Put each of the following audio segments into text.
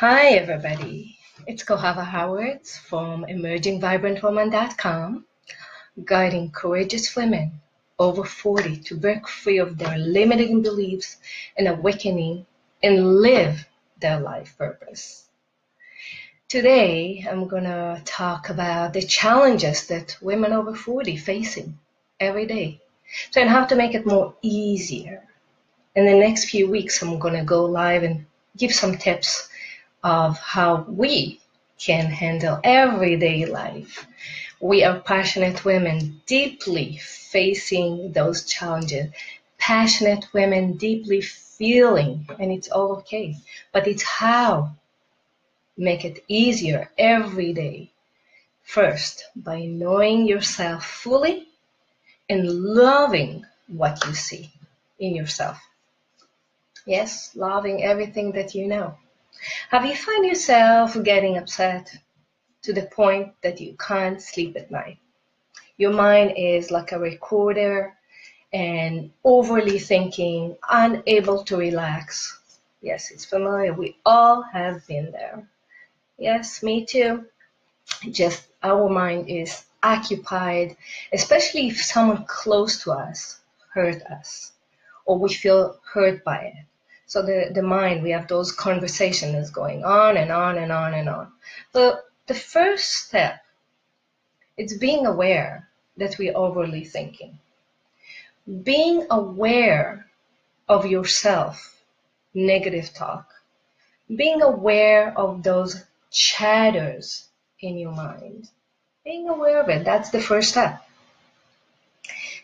Hi, everybody. It's Kohava Howard from EmergingVibrantWoman.com, guiding courageous women over 40 to break free of their limiting beliefs and awakening and live their life purpose. Today, I'm going to talk about the challenges that women over 40 facing every day. So, and how to make it more easier. In the next few weeks, I'm going to go live and give some tips of how we can handle everyday life. We are passionate women deeply facing those challenges, passionate women deeply feeling, and it's all okay. But it's how make it easier every day. First, by knowing yourself fully and loving what you see in yourself. Yes, loving everything that you know. Have you found yourself getting upset to the point that you can't sleep at night? Your mind is like a recorder and overly thinking, unable to relax. Yes, it's familiar. We all have been there. Yes, me too. Just our mind is occupied, especially if someone close to us hurt us or we feel hurt by it. So the, the mind, we have those conversations going on and on and on and on. But the first step, it's being aware that we're overly thinking. Being aware of yourself, negative talk. Being aware of those chatters in your mind. Being aware of it, that's the first step.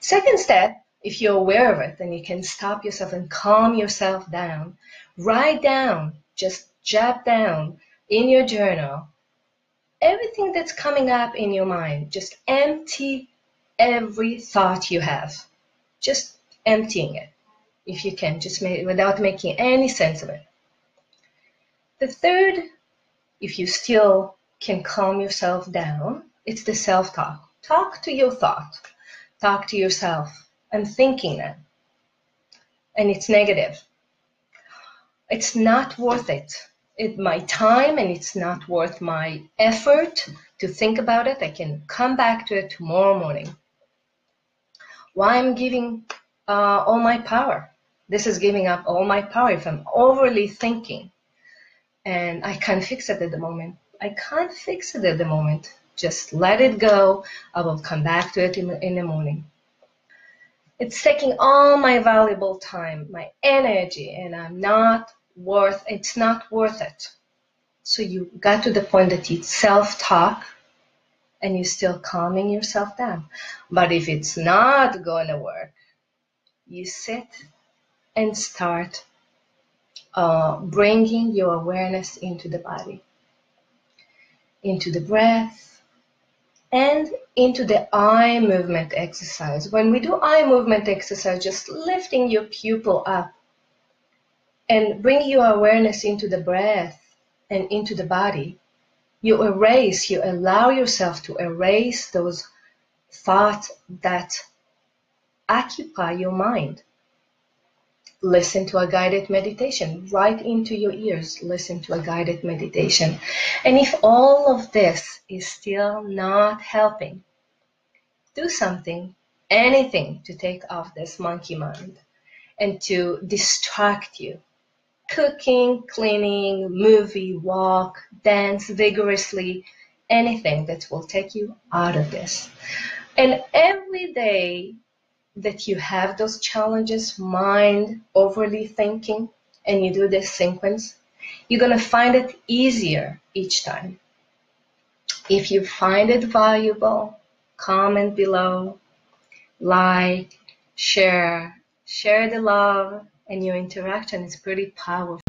Second step if you're aware of it, then you can stop yourself and calm yourself down. Write down, just jot down in your journal everything that's coming up in your mind. Just empty every thought you have. Just emptying it, if you can, just make, without making any sense of it. The third, if you still can calm yourself down, it's the self talk. Talk to your thought. Talk to yourself I'm thinking that. And it's negative. It's not worth it. It my time and it's not worth my effort to think about it. I can come back to it tomorrow morning. Why I'm giving uh, all my power? This is giving up all my power if I'm overly thinking and I can't fix it at the moment. I can't fix it at the moment. Just let it go. I will come back to it in, in the morning it's taking all my valuable time, my energy, and I'm not worth it's not worth it. So you got to the point that you self-talk and you're still calming yourself down. But if it's not going to work, you sit and start uh, bringing your awareness into the body, into the breath, and into the eye movement exercise. When we do eye movement exercise, just lifting your pupil up and bring your awareness into the breath and into the body, you erase, you allow yourself to erase those thoughts that occupy your mind listen to a guided meditation. Right into your ears listen to a guided meditation. And if all of this is still not helping do something anything to take off this monkey mind and to distract you. Cooking cleaning movie walk dance vigorously anything that will take you out of this. And every day that you have those challenges, mind overly thinking, and you do this sequence, you're going to find it easier each time. If you find it valuable, comment below, like, share, share the love, and your interaction is pretty powerful.